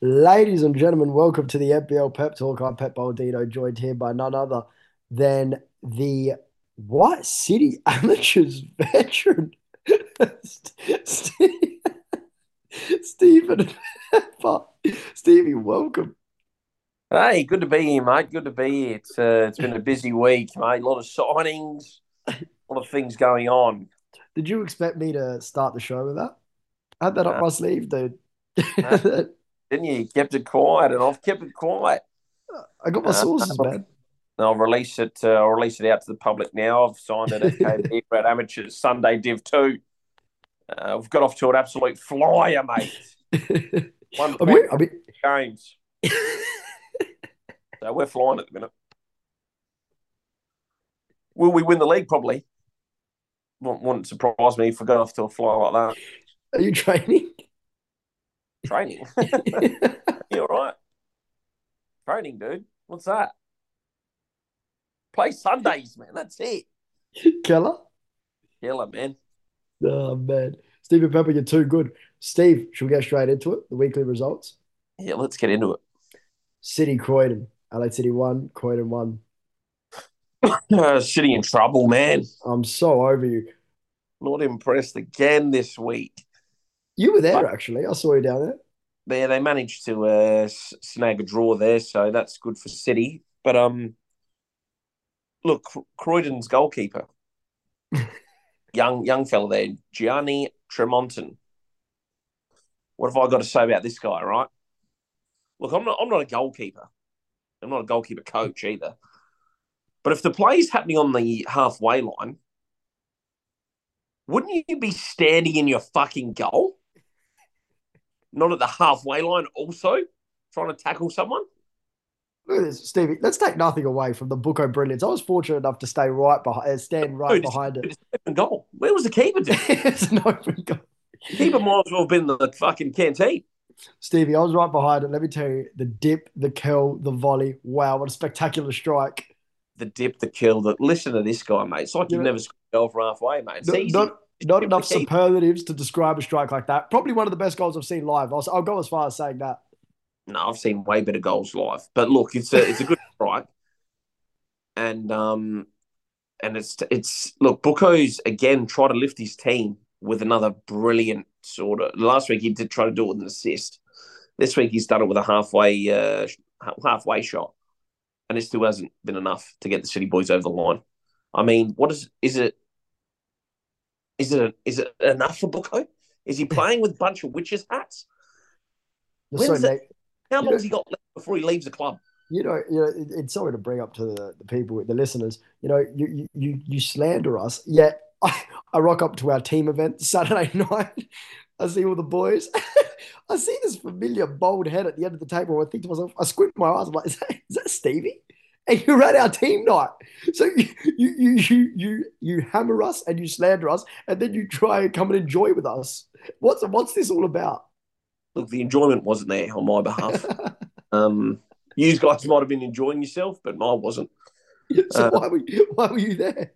Ladies and gentlemen, welcome to the NPL Pep Talk. I'm Pep Baldino, joined here by none other than the White City Amateurs veteran, Stephen Pepper. Stevie, welcome. Hey, good to be here, mate. Good to be here. It's uh, it's been a busy week, mate. A lot of signings, a lot of things going on. Did you expect me to start the show with that? I had that up my sleeve, dude. Didn't you? Kept it quiet, and I've kept it quiet. I got my sources, uh, man. I'll release it. Uh, I'll release it out to the public now. I've signed it at KB for amateurs Sunday Div Two. Uh, we've got off to an absolute flyer, mate. One point I mean, I mean... games. so we're flying at the minute. Will we win the league? Probably. Wouldn't surprise me if we got off to a fly like that. Are you training? Training. you all right? Training, dude. What's that? Play Sundays, man. That's it. Keller? Keller, man. Oh, man. Stephen Pepper, you're too good. Steve, should we get straight into it? The weekly results? Yeah, let's get into it. City Croydon. LA City 1, Croydon 1. Uh, City in trouble, man. I'm so over you. Not impressed again this week. You were there, but, actually. I saw you down there. Yeah, they managed to uh, snag a draw there, so that's good for City. But um, look, Croydon's goalkeeper, young young fella there, Gianni Tremonton. What have I got to say about this guy? Right? Look, I'm not I'm not a goalkeeper. I'm not a goalkeeper coach either. But if the play is happening on the halfway line, wouldn't you be standing in your fucking goal? Not at the halfway line, also trying to tackle someone? Look at this, Stevie. Let's take nothing away from the Buko brilliance. I was fortunate enough to stay right behind, uh, stand right Dude, behind it. It's an open goal. Where was the keeper? it's an open goal. Keeper might as well have been the fucking canteen. Stevie, I was right behind it. Let me tell you, the dip, the kill, the volley. Wow, what a spectacular strike! The dip, the kill. The listen to this guy, mate. It's like you've never scored a goal from halfway, mate. It's no, easy. Not, not enough superlatives to describe a strike like that. Probably one of the best goals I've seen live. I'll, I'll go as far as saying that. No, I've seen way better goals live. But look, it's a it's a good strike, and um, and it's it's look, Buko's again try to lift his team with another brilliant sort of. Last week he did try to do it with an assist. This week he's done it with a halfway uh, halfway shot, and it still hasn't been enough to get the City boys over the line. I mean, what is is it? Is it is it enough for Buko? Is he playing with a bunch of witches hats? When's it, how long's he got left before he leaves the club? You know, you know, it, it's sorry to bring up to the, the people, the listeners. You know, you you you slander us, yet I, I rock up to our team event Saturday night. I see all the boys. I see this familiar bald head at the end of the table. I think to myself, I squint my eyes. I'm like, is that, is that Stevie? And you're at our team night. So you, you you you you you hammer us and you slander us, and then you try and come and enjoy with us. What's what's this all about? look, the enjoyment wasn't there on my behalf. um, you guys might have been enjoying yourself, but mine wasn't. So uh, why were you, why were you there?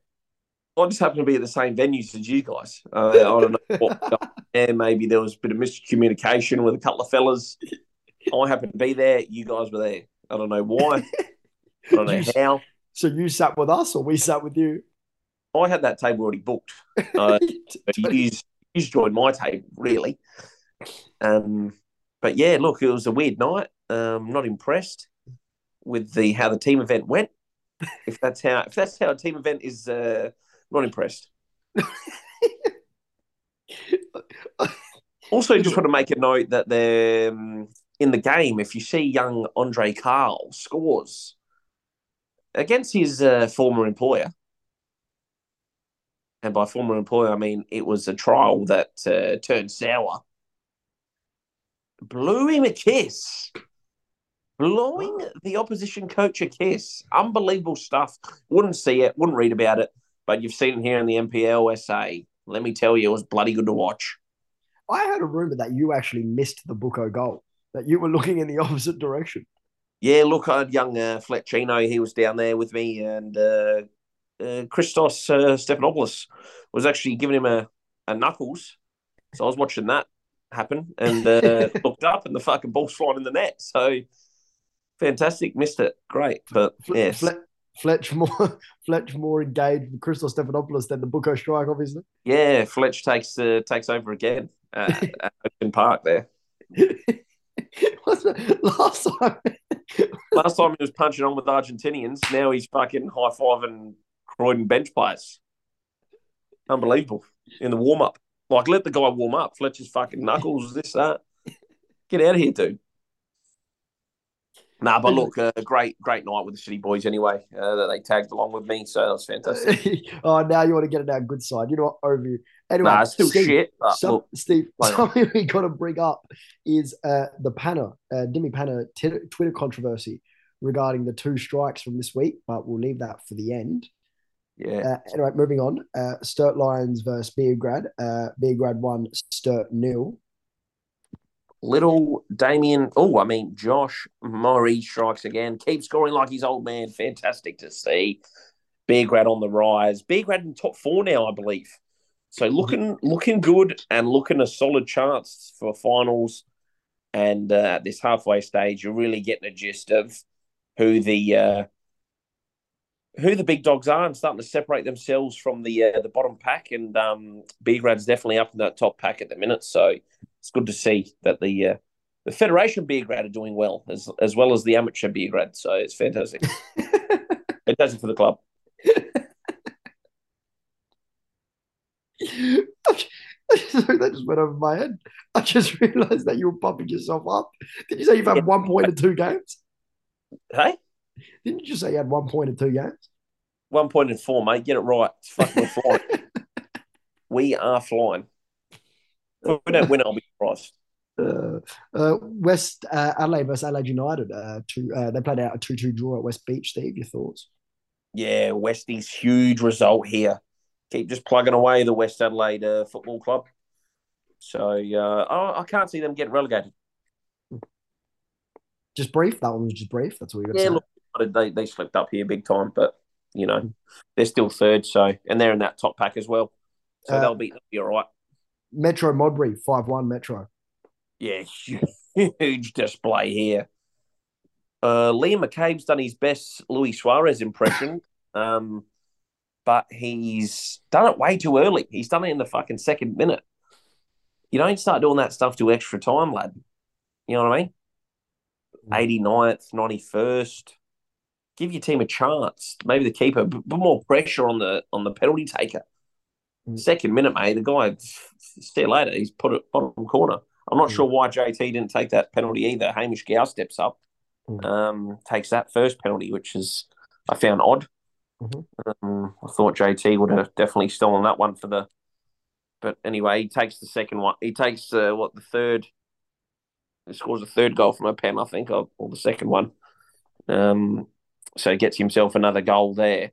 I just happened to be at the same venues as you guys. Uh, I don't know what. yeah, maybe there was a bit of miscommunication with a couple of fellas. I happened to be there. You guys were there. I don't know why. I don't know you, how. So you sat with us, or we sat with you? I had that table already booked. Uh, you, you joined my table, really. Um, but yeah, look, it was a weird night. Um, not impressed with the how the team event went. if that's how if that's how a team event is, uh, not impressed. also, just want to make a note that the um, in the game, if you see young Andre Carl scores against his uh, former employer, and by former employer I mean it was a trial that uh, turned sour blew him a kiss. Blowing the opposition coach a kiss. Unbelievable stuff. Wouldn't see it, wouldn't read about it, but you've seen it here in the NPL SA. Let me tell you, it was bloody good to watch. I heard a rumor that you actually missed the Buko goal, that you were looking in the opposite direction. Yeah, look, I had young uh, Fletchino. He was down there with me, and uh, uh, Christos uh, Stephanopoulos was actually giving him a, a knuckles. So I was watching that happen and uh, looked up and the fucking ball's flying in the net. So fantastic, missed it. Great. But yes. Fle- Fletch more Fletch more engaged with Christos Stephanopoulos than the Buko strike, obviously. Yeah, Fletch takes uh, takes over again uh, at Open Park there. last time Last time he was punching on with Argentinians. Now he's fucking high fiving Croydon bench players. Unbelievable. In the warm up. Like, let the guy warm up. Fletcher's fucking knuckles, this, that. Get out of here, dude. Nah, but look, a uh, great, great night with the City boys anyway. Uh, that they tagged along with me, so that's fantastic. oh, now you want to get it our good side. You know what? Over you. Anyway, nah, still Steve, shit. some, look, Steve, something we got to bring up is uh, the Panna, uh, Dimi Panna t- Twitter controversy regarding the two strikes from this week, but we'll leave that for the end. Yeah. Uh, anyway, moving on. Uh, Sturt Lions versus Beograd. Uh, Beograd won, Sturt nil. Little Damien, oh, I mean, Josh Murray strikes again, keeps scoring like his old man. Fantastic to see. Beograd on the rise. Beograd in top four now, I believe. So looking looking good and looking a solid chance for finals. And uh, at this halfway stage, you're really getting a gist of who the uh, who the big dogs are and starting to separate themselves from the uh, the bottom pack. And um, Beograd's definitely up in that top pack at the minute. So it's good to see that the uh, the Federation Beograd are doing well as as well as the amateur Beograd. So it's fantastic. it fantastic for the club. that just went over my head. I just realised that you were pumping yourself up. Did you say you've had one point in two games? Hey? Didn't you just say you had one point in two games? One point in four, mate. Get it right. It's fucking flying. we are flying. If we don't win, I'll be surprised. Uh, uh, West uh, Adelaide versus Adelaide United. Uh, two, uh, they played out a two-two draw at West Beach. Steve, your thoughts? Yeah, Westie's huge result here. Keep just plugging away the West Adelaide uh, Football Club. So uh, I, I can't see them getting relegated. Just brief. That one was just brief. That's all you got to Yeah, look, they they slipped up here big time, but you know they're still third. So and they're in that top pack as well. So Uh, they'll be they'll be all right. Metro Modbury five-one Metro. Yeah, huge display here. Uh, Liam McCabe's done his best Luis Suarez impression, um, but he's done it way too early. He's done it in the fucking second minute. You don't start doing that stuff to extra time, lad. You know what I mean? 89th, 91st. Give your team a chance. Maybe the keeper, but more pressure on the on the penalty taker. Mm. Second minute, mate. The guy, see you later. He's put it bottom corner. I'm not Mm. sure why JT didn't take that penalty either. Hamish Gow steps up, Mm. um, takes that first penalty, which is I found odd. Mhm. Um, I thought JT would have definitely stolen that one for the. But anyway, he takes the second one. He takes uh, what the third. He scores a third goal from a pen, I think, or, or the second one. Um, so he gets himself another goal there.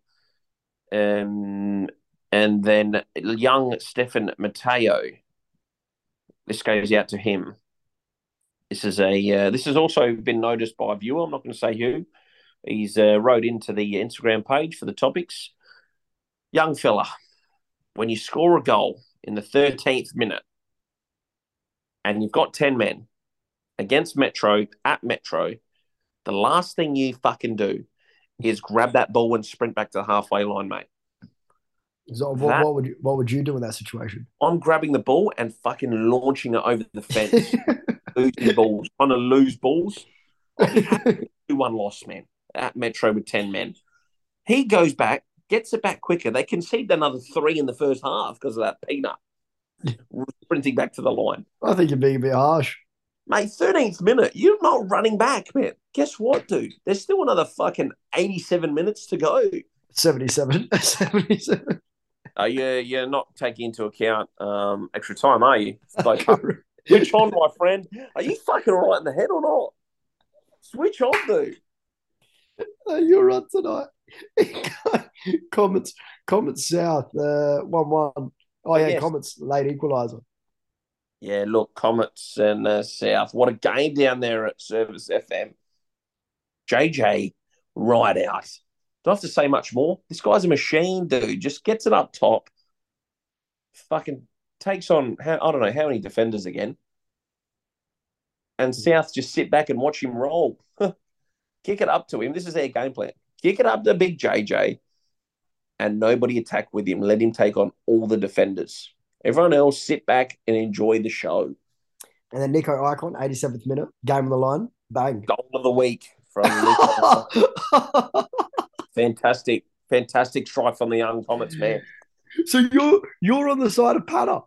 Um, and then young Stefan Matteo. This goes out to him. This is a. Uh, this has also been noticed by a viewer. I'm not going to say who. He's uh, wrote into the Instagram page for the topics. Young fella, when you score a goal in the 13th minute, and you've got 10 men against Metro at Metro, the last thing you fucking do is grab that ball and sprint back to the halfway line, mate. So what, That- what would you what would you do in that situation? I'm grabbing the ball and fucking launching it over the fence, losing balls, trying to lose balls. Two one loss, man, at Metro with 10 men. He goes back, gets it back quicker. They concede another three in the first half because of that peanut sprinting back to the line. I think you're being a bit harsh. Mate, 13th minute, you're not running back, man. Guess what, dude? There's still another fucking 87 minutes to go. 77. 77. Are you, you're not taking into account um, extra time, are you? Like, switch on, my friend. Are you fucking all right in the head or not? Switch on, dude. Uh, You're on tonight. Comets, Comets south, uh, 1 1. Oh, yeah, Yes. Comets late equaliser. Yeah, look, Comets and uh, South. What a game down there at Service FM. JJ, Rideout. Don't have to say much more. This guy's a machine, dude. Just gets it up top. Fucking takes on, how, I don't know, how many defenders again? and South just sit back and watch him roll. Kick it up to him. This is their game plan. Kick it up to Big JJ, and nobody attack with him. Let him take on all the defenders. Everyone else sit back and enjoy the show. And then Nico Icon, 87th minute, game on the line, bang. Goal of the week from Nico. fantastic, fantastic strike from the young Comets man. so you're you're on the side of Patter.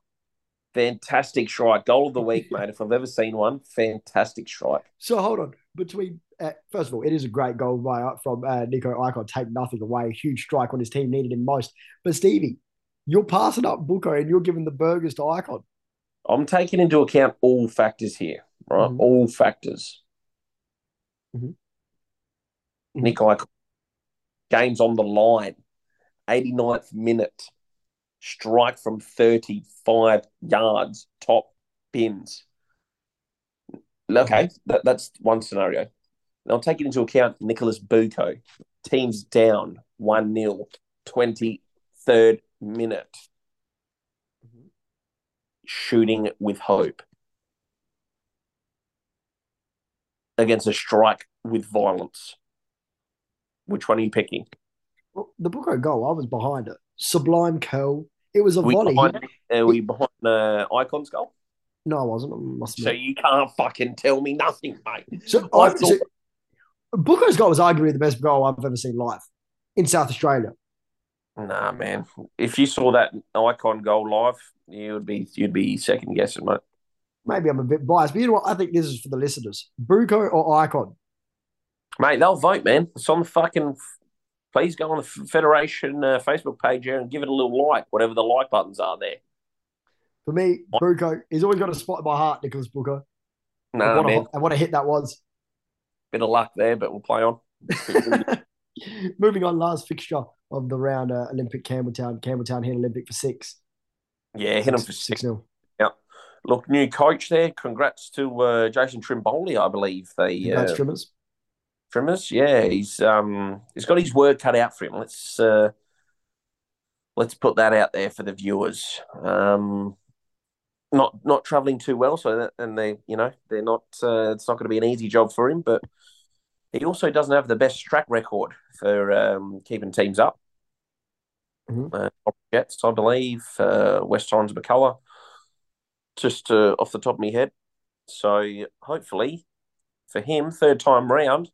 Fantastic strike, goal of the week, mate. If I've ever seen one, fantastic strike. So hold on, between uh, first of all, it is a great goal by from uh, Nico Icon. Take nothing away, huge strike when his team needed him most. But Stevie, you're passing up Buko and you're giving the burgers to Icon. I'm taking into account all factors here, right? Mhm. All factors. Mhm. Nick Icon, games on the line, 89th minute, strike from 35 yards, top pins. Okay, that, that's one scenario. Now take it into account Nicholas Buko, teams down 1 0, 23rd minute, shooting with hope against a strike with violence. Which one are you picking? Well, The Buko goal, I was behind it. Sublime curl. It was a we volley. behind, uh, we behind uh, Icon's goal? No, I wasn't. I must So you can't fucking tell me nothing, mate. So, I thought- so Buko's goal was arguably the best goal I've ever seen live in South Australia. Nah, man. If you saw that Icon goal live, you would be you'd be second guessing, mate. Maybe I'm a bit biased, but you know what? I think this is for the listeners. Buko or Icon? Mate, they'll vote, man. It's on the fucking. Please go on the Federation uh, Facebook page here and give it a little like, whatever the like buttons are there. For me, Buko, he's always got a spot in my heart, Nicholas Buko. and, Nah, what man. a, and what a hit that was. Bit of luck there, but we'll play on. Moving on, last fixture of the round, uh, Olympic Campbelltown. Campbelltown hit Olympic for six. Yeah, hit him for six. 6 0. Look, new coach there. Congrats to uh, Jason Trimboli, I believe. They Congrats, uh, Trimmers. Trimmers, yeah, he's um he's got his work cut out for him. Let's uh let's put that out there for the viewers. Um not not traveling too well, so that and they you know they're not uh, it's not going to be an easy job for him, but he also doesn't have the best track record for um, keeping teams up. Mhm. Uh, Jets, I believe, uh, West Torrens McCullough, just uh, off the top of my head. So hopefully, for him, third time round,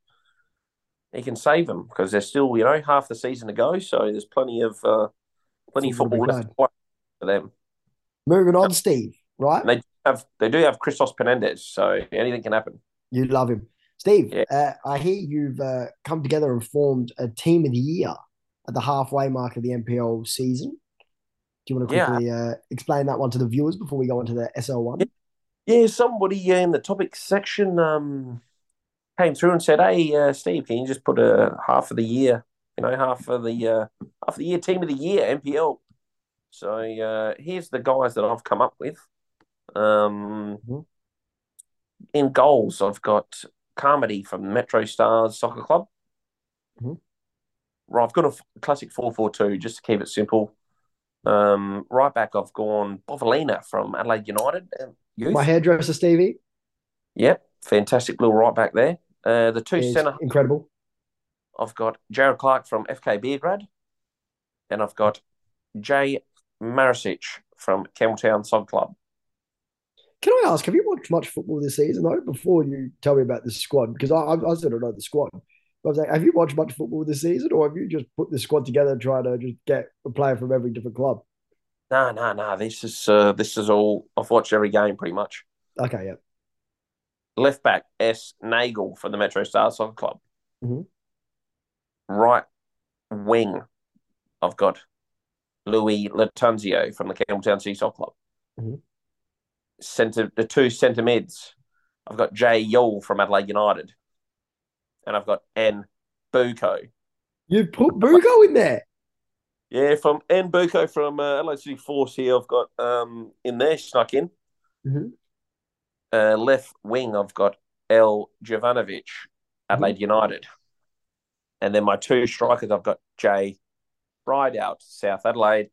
he can save them because there's still, you know, half the season to go. So there's plenty of uh, plenty of Football to football be left for them. Moving on, Steve, right? And they have they do have Christos Penendez, so anything can happen. You love him. Steve, Yeah. uh, I hear you've uh, come together and formed a team of the year at the halfway mark of the NPL season. Do you want to Yeah. quickly uh, explain that one to the viewers before we go into the SL1? Yeah, somebody uh, in the topic section um, came through and said, "Hey, uh, Steve, can you just put a half of the year, you know, half of the uh, half of the year team of the year NPL?" So uh, here's the guys that I've come up with. Um, Mhm. In goals, I've got Carmody from Metro Stars Soccer Club. Mhm. Right, I've got a classic four-four-two just to keep it simple. Um, right back, I've gone Bovalina from Adelaide United. um, Youth. My hairdresser, Stevie, Yep, fantastic little right back there. Uh, the two centre, incredible. I've got Jared Clark from FK Beograd, and I've got Jay Marisic from Campbelltown Sod Club. Can I ask, have you watched much football this season, though, before you tell me about the squad? Because I, I, I still don't know the squad. I was like, have you watched much football this season, or have you just put the squad together and try to just get a player from every different club? No, no, no. This is uh, this is all. I've watched every game pretty much. Okay, yeah. Left back S Nagel from the Metro Stars Soccer Club. Mhm. Right wing, I've got Louis Latunzio from the Campbelltown Sea Soccer Club. Mhm. Centre the two centre mids, I've got Jay Yule from Adelaide United, and I've got N Buko. You put Bugo in there. Yeah, from N Buko from uh, Adelaide City Force here. I've got um in there snuck in. Mhm. Uh, left wing, I've got L Jovanovic, Adelaide United, and then my two strikers, I've got Jay Rideout, South Adelaide,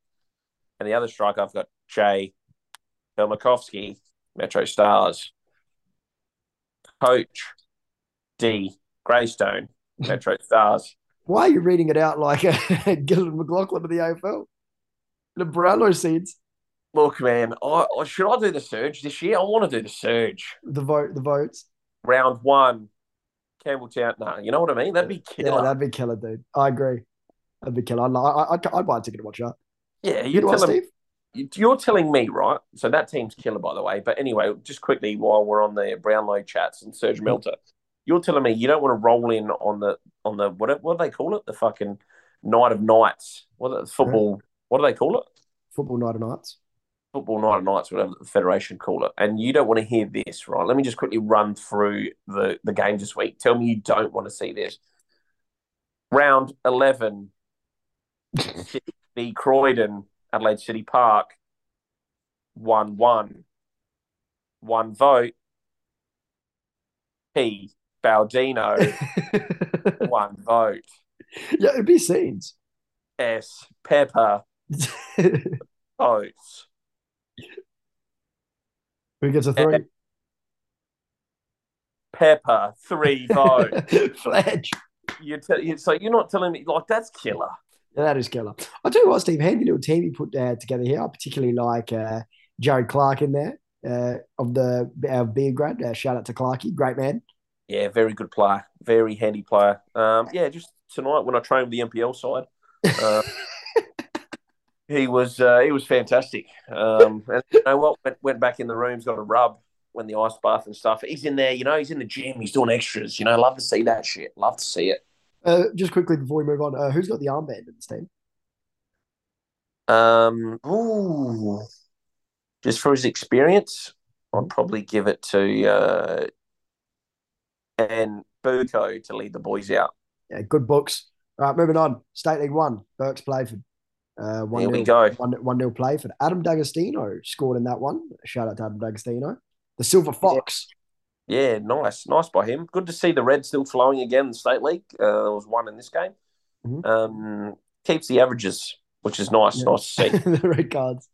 and the other striker, I've got Jay Belmakovsky, Metro Stars. Coach D Greystone Metro Stars. Why are you reading it out like a Gillon McLachlan of the AFL? The Brownlow seeds. Look, man, I, I, should I do the surge this year? I want to do the surge. The vote, the votes. Round one, Campbelltown. No, you know what I mean? That'd be killer. Yeah, that'd be killer, dude. I agree. That'd be killer. I'd, I'd, I'd buy a ticket to watch that. Yeah, you're telling, you're telling me, right? So that team's killer, by the way. But anyway, just quickly while we're on the Brownlow chats and Serge mm-hmm. Melter, you're telling me you don't want to roll in on the on the what what do they call it? The fucking night of nights. What football? What do they call it? Football night of nights. Football night of nights, whatever the federation call it. And you don't want to hear this, right? Let me just quickly run through the the games this week. Tell me you don't want to see this. Round eleven, the Croydon, Adelaide City Park, one one. One vote. P. Baldino, one vote. Yeah, it'd be scenes. S. Pepper, votes. Who gets a three? Pepper, three votes. Fledge. You te- so you're not telling me like that's killer. Yeah, that is killer. I'll tell you what, Steve, handy little team you put uh, together here. I particularly like uh, Jared Clark in there uh, of the our Beograd. Uh, shout out to Clarky, great man. Yeah, very good player, very handy player. Um, yeah, just tonight when I trained with the NPL side, uh, he was uh, he was fantastic. Um, and you know what? Went, went back in the rooms, got a rub when the ice bath and stuff. He's in there, you know. He's in the gym. He's doing extras. You know, love to see that shit. Love to see it. Uh, just quickly before we move on, uh, who's got the armband in this team? Um, ooh, just for his experience, I'd probably give it to uh, and Burko to lead the boys out. Yeah, good books. All right, moving on. State League One, Burks Playford. Uh, one Here we go. One, one nil Playford. Adam D'Agostino scored in that one. Shout out to Adam D'Agostino. The Silver Fox. Yeah. yeah, nice. Nice by him. Good to see the red still flowing again in the State League. Uh, there was one in this game. Mm-hmm. Um, keeps the averages, which is nice. Yeah. Nice to see. the red cards.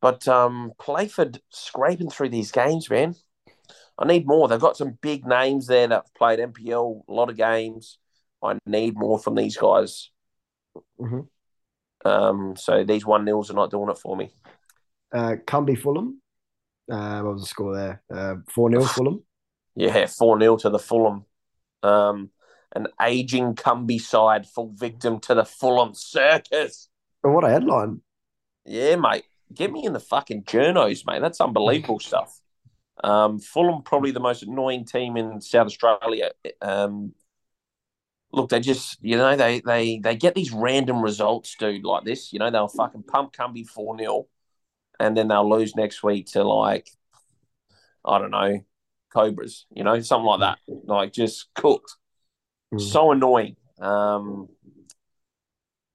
But um, Playford scraping through these games, man. I need more. They've got some big names there that have played NPL, a lot of games. I need more from these guys. Mm-hmm. Um, so these one nils are not doing it for me. Uh, Cumbie Fulham. Uh, what was the score there? Uh, four 0 Fulham. Yeah, four 0 to the Fulham. Um, an aging Cumbie side fall victim to the Fulham circus. But what a headline! Yeah, mate, get me in the fucking journos, mate. That's unbelievable stuff. Um, Fulham probably the most annoying team in South Australia. Um, look, they just you know they they they get these random results, dude, like this. You know they'll fucking pump Cumbie four 0 and then they'll lose next week to like I don't know Cobras, you know, something like that. Like just cooked. Mm. So annoying. Um,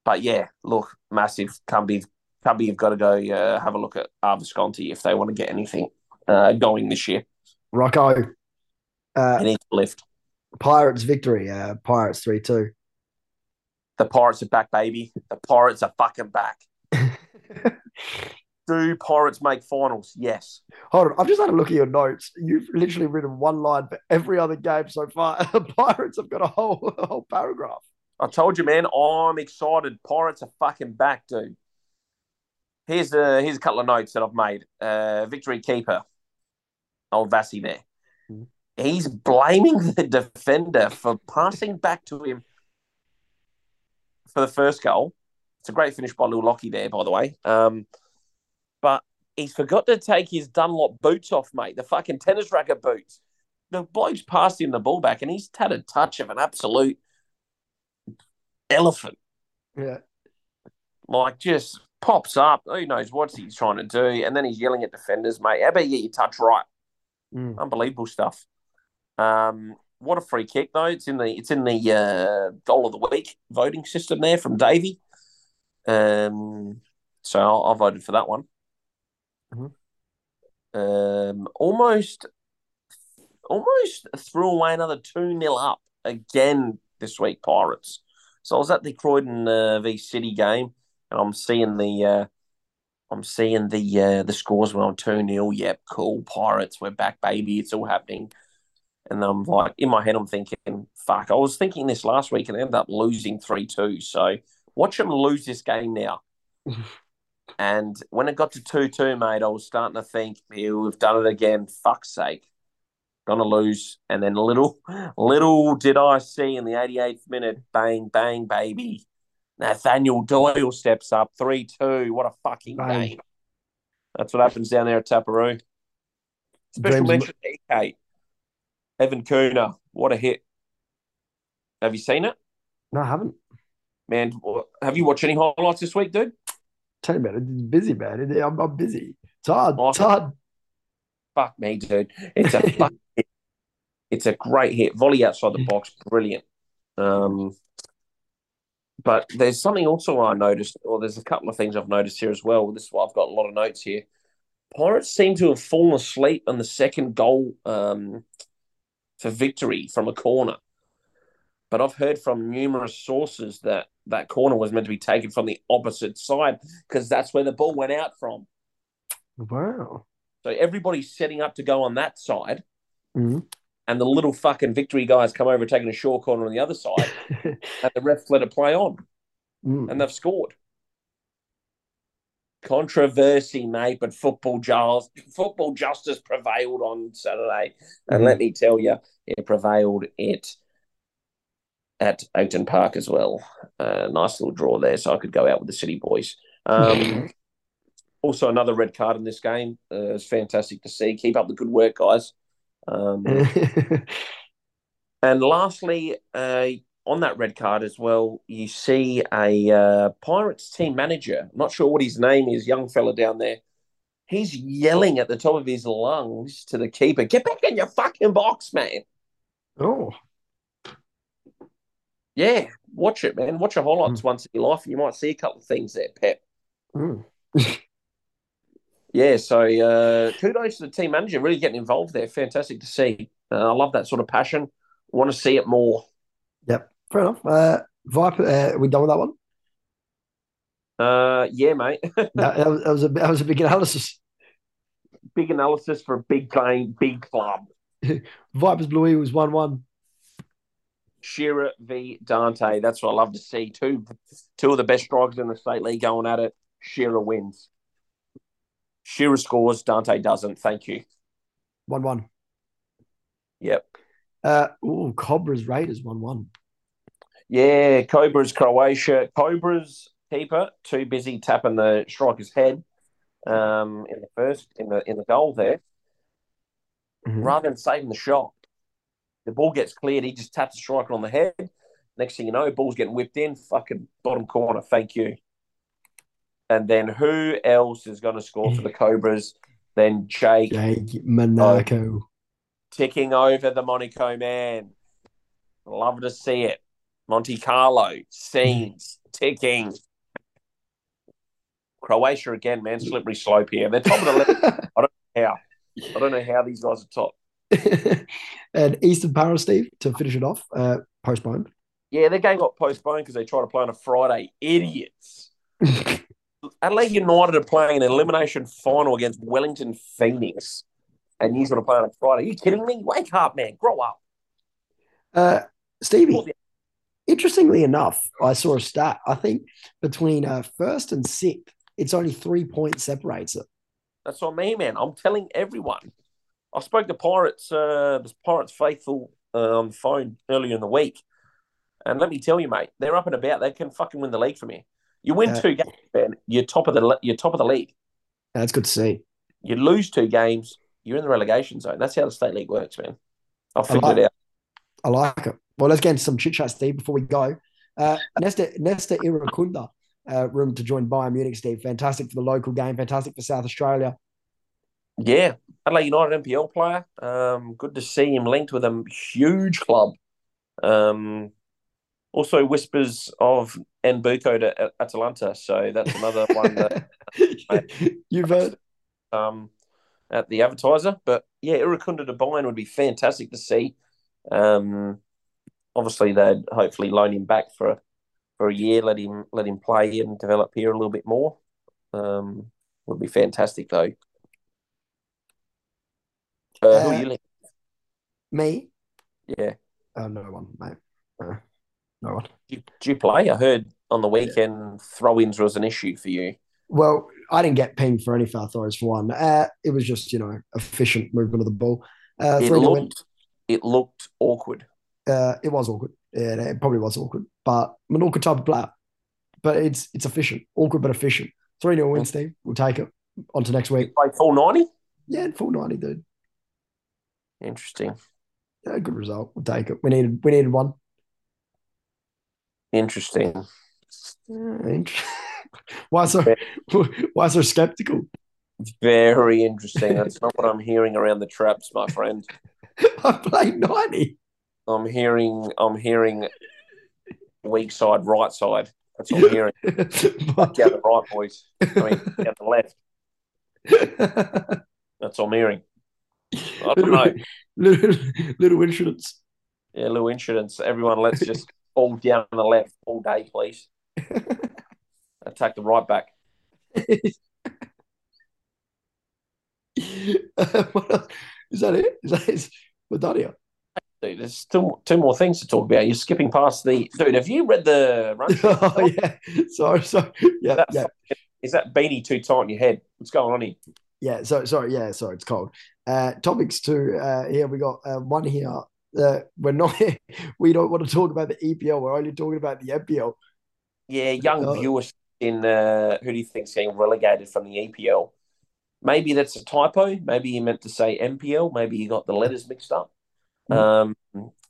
but yeah, look, massive Cumbie. Cumbie have got to go uh, have a look at Arvisconti if they want to get anything uh, going this year. Rocco. Uh, need to lift. Pirates victory. Uh, Pirates 3 2. The Pirates are back, baby. The Pirates are fucking back. Do Pirates make finals? Yes. Hold on. I've just had a look at your notes. You've literally written one line for every other game so far. The Pirates have got a whole, a whole paragraph. I told you, man. I'm excited. Pirates are fucking back, dude. Here's a here's a couple of notes that I've made. Uh, victory keeper old Vassy there. Mm-hmm. He's blaming the defender for passing back to him for the first goal. It's a great finish by Lil Lockie there, by the way. Um, but he's forgot to take his Dunlop boots off, mate. The fucking tennis racket boots. The bloke's passed him the ball back, and he's had a touch of an absolute elephant. Yeah. Like just pops up. Who knows what he's trying to do? And then he's yelling at defenders, mate. How about you get your touch right? Mm. Unbelievable stuff. Um, what a free kick though! It's in the it's in the uh, goal of the week voting system there from Davy. Um, so I, I voted for that one. Mm-hmm. Um, almost, almost threw away another two 0 up again this week. Pirates. So I was at the Croydon uh, v City game, and I'm seeing the uh, I'm seeing the uh, the scores when I'm 2 0. Yep, cool. Pirates, we're back, baby. It's all happening. And I'm like, in my head, I'm thinking, fuck, I was thinking this last week and I ended up losing 3 2. So watch them lose this game now. and when it got to 2 2, mate, I was starting to think, we've done it again. Fuck's sake. Gonna lose. And then little, little did I see in the 88th minute, bang, bang, baby. Nathaniel Doyle steps up 3 2. What a fucking bang. game. That's what happens down there at Taperoo. Special mention to EK. Evan Cooner. What a hit. Have you seen it? No, I haven't. Man, have you watched any highlights this week, dude? Tell you, man, it's busy, man. I'm, I'm busy. It's hard. It's hard. Fuck me, dude. It's a fuck hit. It's a great hit. Volley outside the box, brilliant. Um, but there's something also I noticed, or there's a couple of things I've noticed here as well. This is why I've got a lot of notes here. Pirates seem to have fallen asleep on the second goal um, for victory from a corner. But I've heard from numerous sources that that corner was meant to be taken from the opposite side because that's where the ball went out from. Wow. So everybody's setting up to go on that side. Mm-hmm. And the little fucking victory guys come over taking a short corner on the other side. and the refs let it play on. Mm. And they've scored. Controversy, mate, but football just, football justice prevailed on Saturday. And mm. let me tell you, it prevailed it at Oakton Park as well. Uh, nice little draw there, so I could go out with the City boys. Um, also, another red card in this game. Uh, it's fantastic to see. Keep up the good work, guys. Um, and lastly, uh, on that red card as well, you see a uh, Pirates team manager. I'm not sure what his name is, young fella down there. He's yelling at the top of his lungs to the keeper, "Get back in your fucking box, man!" Oh, yeah, watch it, man. Watch your highlights mm. once in your life, and you might see a couple of things there, Pep. Mm. yeah, so uh, kudos to the team manager, really getting involved there. Fantastic to see. Uh, I love that sort of passion. Want to see it more. Yep, fair enough. Uh, Viper, uh, are we done with that one? Uh, yeah, mate. that, that, was, that, was a that was a big analysis. Big analysis for a big game, big club. Vipers Blue Eagles one one. Shearer v Dante. That's what I love to see. Two two of the best strikers in the state league going at it. Shearer wins. Shearer scores. Dante doesn't. Thank you. One one. Yep. Uh, ooh, Cobras Raiders one one. Yeah, Cobras Croatia. Cobras keeper too busy tapping the striker's head um, in the first in the in the goal there, mm-hmm. rather than saving the shot. The ball gets cleared. He just taps the striker on the head. Next thing you know, ball's getting whipped in. Fucking bottom corner. Thank you. And then who else is going to score for the Cobras? Then Jake. Jake Monaco. Ticking over the Monaco man. Love to see it. Monte Carlo. Scenes. ticking. Croatia again, man. Slippery slope here. They're top of the list. I don't know how. I don't know how these guys are top. and Eastern Para, Steve, to finish it off, uh, postponed. Yeah, their game got postponed because they tried to play on a Friday. Idiots. Adelaide United are playing an elimination final against Wellington Phoenix, and you're going to play on a Friday. Are you kidding me? Wake up, man. Grow up. Uh, Stevie, interestingly enough, I saw a stat. I think between uh, first and sixth, it's only three points separates it. That's what I mean, man. I'm telling everyone. I spoke to Pirates, uh, Pirates faithful uh, on the phone earlier in the week, and let me tell you, mate, they're up and about. They can fucking win the league for me. You win two games, man, you're top of the you're top of the league. That's good to see. You lose two games, you're in the relegation zone. That's how the state league works, man. I've figured like, it out. I like it. Well, let's get into some chit chat, Steve, before we go. Uh, Nesta Nesta Irankunda, uh, room to join Bayern Munich, Steve. Fantastic for the local game, fantastic for South Australia. Yeah, Adelaide United NPL player. Um, good to see him linked with a huge club. Um, also whispers of Nbuko to Atalanta, so that's another one that you've heard um, at the advertiser. But yeah, Irankunda to Bayern would be fantastic to see. Um, obviously, they'd hopefully loan him back for for a year, let him let him play and develop here a little bit more. Um, would be fantastic though. Uh, who are you Me? Yeah. Uh, no one, mate. Uh, no one. Do you, do you play? I heard on the weekend throw-ins was an issue for you. Well, I didn't get pinged for any foul throws for one. Uh, it was just you know efficient movement of the ball. Uh, It looked, it looked awkward. Uh, it was awkward. Yeah, it probably was awkward, but I'm an awkward type of player. But it's it's efficient, awkward but efficient. Three 0 win, Steve. We'll take it. On to next week. play full 90? Yeah, full ninety, dude. Interesting. Yeah, good result. We'll take it. We needed we needed one. Interesting. Why so why so skeptical? Very interesting. That's not what I'm hearing around the traps, my friend. I played ninety. I'm hearing I'm hearing weak side, right side. That's what I'm hearing. But- Down the right, boys. I mean, down the left. That's what I'm hearing. I don't know. little, little insurance. Yeah, little incidents. Everyone, let's just all down the left all day, please. Attack the right back. what else? Is that it? Is that it? We're done here. Dude, there's still two more things to talk about. You're skipping past the dude. Have you read the run? oh yeah. Sorry, sorry. Yeah, That- yeah, Is that beanie too tight on your head? What's going on here? yeah. So sorry, yeah, sorry, it's cold. Uh topics too. Uh here we got uh, one here. Uh, we're not we don't want to talk about the EPL, we're only talking about the NPL. Yeah, young Oh. viewers in uh, who do you think's getting relegated from the EPL? Maybe that's a typo. Maybe you meant to say MPL. Maybe you got the letters mixed up. Um,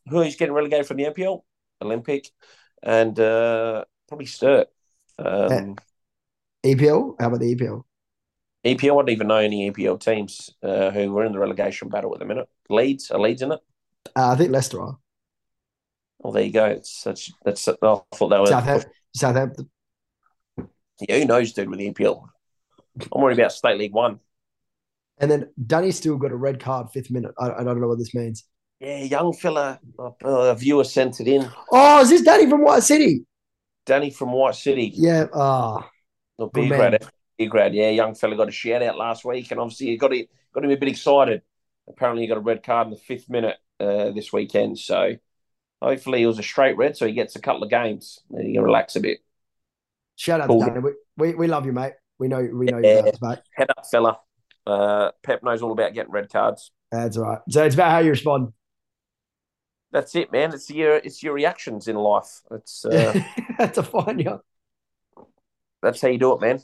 who is getting relegated from the NPL? Olympic and uh, probably Sturt. Um, EPL? How about the EPL? EPL, I don't even know any EPL teams uh, who were in the relegation battle at the minute. Leeds, are Leeds in it? Uh, I think Leicester are. Well, there you go. It's that's that's. I thought they were. Southampton. Southampton. Yeah, who knows, dude, with the EPL? I'm worried about State League One. And then Danny still got a red card fifth minute. I, I don't know what this means. Yeah, young fella, a viewer sent it in. Oh, is this Danny from White City? Danny from White City. Yeah. Ah, Good B grad, B grad. Yeah, young fella got a shout out last week, and obviously he got it, got him a bit excited. Apparently, he got a red card in the fifth minute uh, this weekend. So hopefully, it was a straight red, so he gets a couple of games. and he can relax a bit. shout out Cool. to Danny. We, we, we love you, mate. We know we know Yeah. you guys, mate. Head up, fella. Uh, Pep knows all about getting red cards. That's all right. So it's about how you respond. That's it, man. It's your it's your reactions in life. It's uh, That's a fine, yeah. that's how you do it, man.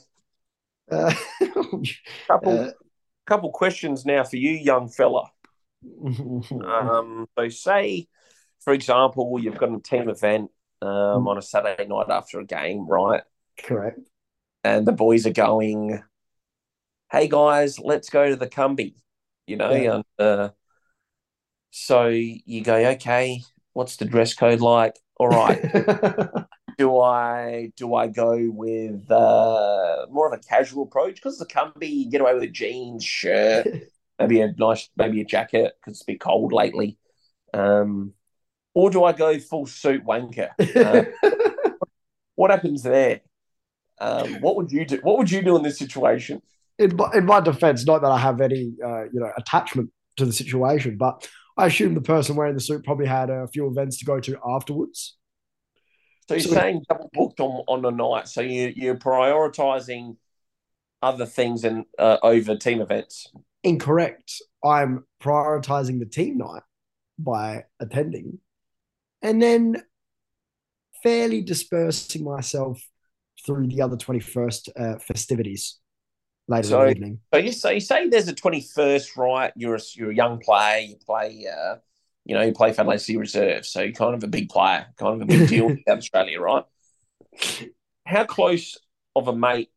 Uh, Couple uh, couple questions now for you, young fella. Um, so say, for example, you've got a team event um, on a Saturday night after a game, right? correct. And the boys are going, "Hey guys, let's go to the Cumby," you know. Yeah. And uh, so you go, "Okay, what's the dress code like?" All right, do I do I go with uh, more of a casual approach because the Cumby you get away with a jeans shirt, maybe a nice maybe a jacket because it's a bit cold lately, um, or do I go full suit wanker? Uh, what happens there? Um, what would you do? What would you do in this situation? in, my, in my defense, not that I have any, uh, you know, attachment to the situation, but I assume the person wearing the suit probably had a few events to go to afterwards. So you're So- saying double booked on on a night. So you you're prioritizing other things and uh, over team events. Incorrect. I'm prioritizing the team night by attending and then fairly dispersing myself through the other 21st uh, festivities later So- in the evening. So you say say there's a twenty first, right? You're a, you're a young player. You play, uh, you know, you play for Lacey Reserve, so you're kind of a big player, kind of a big deal in Australia, right? How close of a mate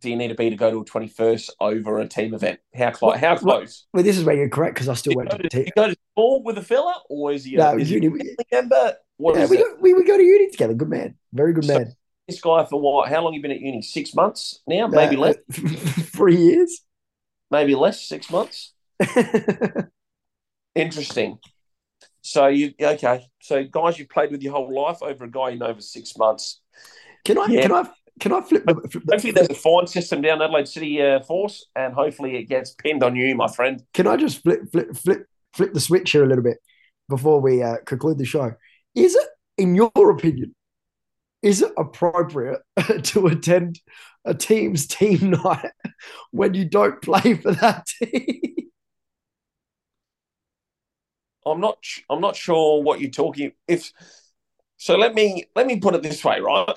do you need to be to go to a twenty first over a team event? How close? How close? Well, this is where you're correct because I still You went to to, team. you go to school with a fella, or is he a, No, is he a uni- member? What Yeah, we, go, we, we go to uni together. Good man. Very good So- man. This guy for what? How long you been at uni? Six months now? Maybe Uh, less. Three years. Maybe less. Six months. Interesting. So you okay? So guys, you've played with your whole life over a guy you know for six months. can I Yeah. can I can I flip the, flip Hopefully, there's a fine system down Adelaide City uh, Force, and hopefully it gets pinned on you, my friend. can I just flip flip flip flip the switch here a little bit before we uh, conclude the show. Is it, in your opinion, is it appropriate to attend a team's team night when you don't play for that team? I'm not. I'm not sure what you're talking. If so, let me let me put it this way, right?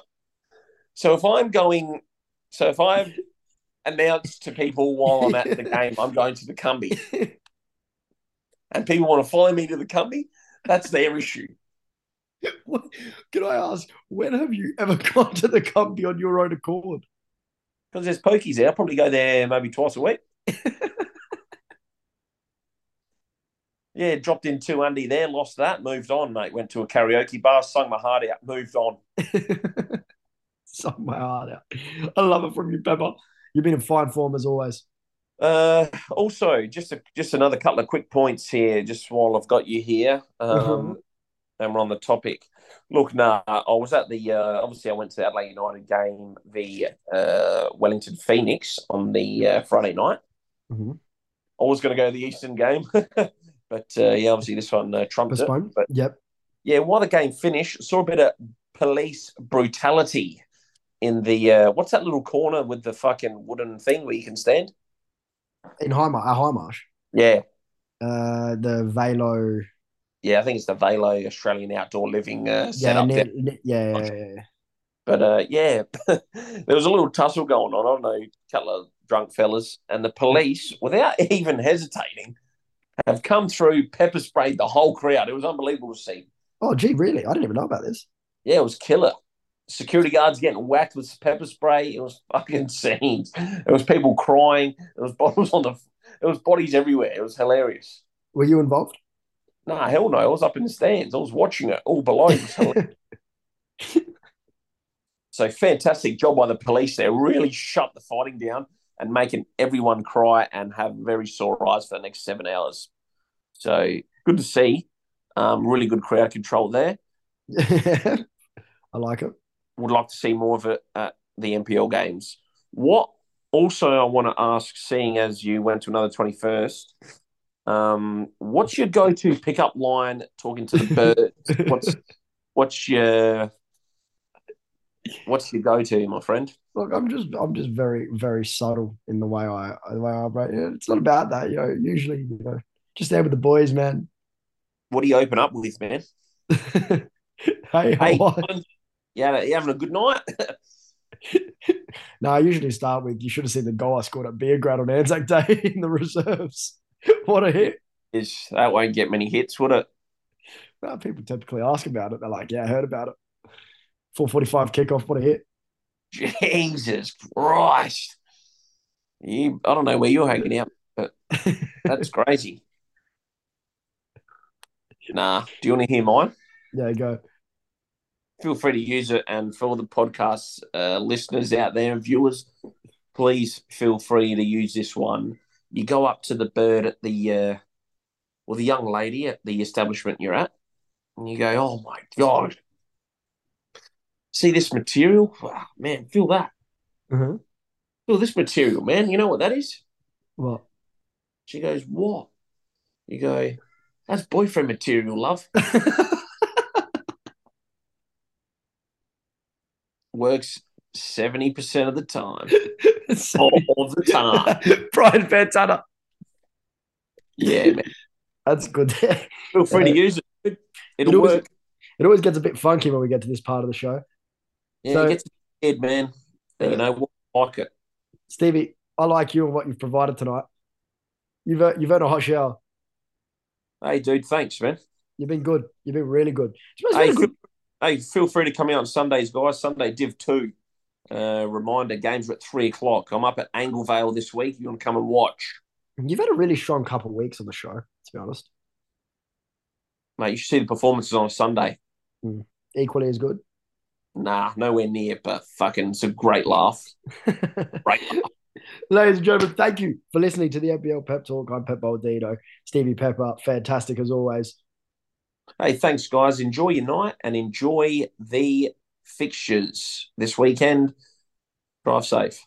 So if I'm going, so if I've announced to people while I'm at the game, I'm going to the Cumbie, and people want to follow me to the Cumbie, that's their issue. Can I ask, when have you ever gone to the company on your own accord? Because there's pokies there. I'll probably go there maybe twice a week. yeah, dropped in two Andy there, lost that, moved on, mate. Went to a karaoke bar, sung my heart out, moved on. sung my heart out. I love it from you, Pepper. You've been in fine form as always. Uh, also, just a, just another couple of quick points here, just while I've got you here. Um, and we're on the topic. Look, nah, I was at the uh, obviously I went to the Adelaide United game, the uh, Wellington Phoenix on the uh, Friday night. Mm-hmm. I was going to go to the Eastern game, but uh, yeah, obviously this one uh, trumped Postponed. it. But Yep. yeah, while the game finished, saw a bit of police brutality in the uh, what's that little corner with the fucking wooden thing where you can stand? In Hindmarsh, uh, Hindmarsh. Yeah, Uh, the Velo. Yeah, I think it's the Velo Australian Outdoor Living uh, Yeah, setup. near, there. ne- yeah, yeah, yeah, yeah. But uh, yeah, there was a little tussle going on. I don't know, a couple of drunk fellas, and the police, without even hesitating, have come through, pepper sprayed the whole crowd. It was unbelievable to see. Oh, gee, really? I didn't even know about this. Yeah, it was killer. Security guards getting whacked with pepper spray. It was fucking scenes. There was people crying. There was bottles on the. There was bodies everywhere. It was hilarious. Were you involved? Nah, hell no. I was up in the stands. I was watching it all below. It was hilarious. So fantastic job by the police there. Really shut the fighting down and making everyone cry and have very sore eyes for the next seven hours. So good to see. Um, really good crowd control there. I like it. Would like to see more of it at the NPL games. What also I want to ask, seeing as you went to another twenty first, um, what's your go to pickup line talking to the birds? what's what's your what's your go to, my friend? Look, I'm just, I'm just very, very subtle in the way I, the way I operate. Yeah, It's not about that, you know. Usually, you know, just there with the boys, man. What do you open up with, man? hey, Hey, yeah, you having a good night? No, I usually start with you should have seen the goal I scored at Beograd on Anzac Day in the reserves. what a hit. Is that won't get many hits, would it? Well, people typically ask about it. They're like, yeah, I heard about it. 445 kickoff, what a hit. Jesus Christ! You, I don't know where you're hanging out, but that's crazy. Nah. Do you want to hear mine? yeah, go. Feel free to use it, and for all the podcast uh, listeners out there and viewers, please feel free to use this one. You go up to the bird at the, uh, well, the young lady at the establishment you're at, and you go, "Oh my god, see this material? Wow, man, feel that." Uh-huh. Feel this material, man. You know what that is? What? She goes, What? You go, That's boyfriend material, love. Works 70% of the time. All the time. Brian Fantana. Yeah, man. That's good. Feel free to use it. It'll always, work. it always gets a bit funky when we get to this part of the show. Yeah, so- it gets head, man. You know, like it. Stevie, I like you and what you've provided tonight. You've uh, you've earned a hot shower. Hey, dude, thanks, man. You've been good. You've been really good. Hey, good. hey, feel free to come out on Sundays, guys. Sunday Div 2. Uh, reminder games are at three o'clock. I'm up at Angle Vale this week. You want to come and watch? You've had a really strong couple of weeks on the show, to be honest. Mate, you should see the performances on a Sunday. Equally as good. Nah, nowhere near, but fucking it's a great laugh. Great laugh. Ladies and gentlemen, thank you for listening to the NPL Pep Talk. I'm Pep Baldino. Stevie Pepper, fantastic as always. Hey, thanks, guys. Enjoy your night and enjoy the fixtures this weekend. Drive safe.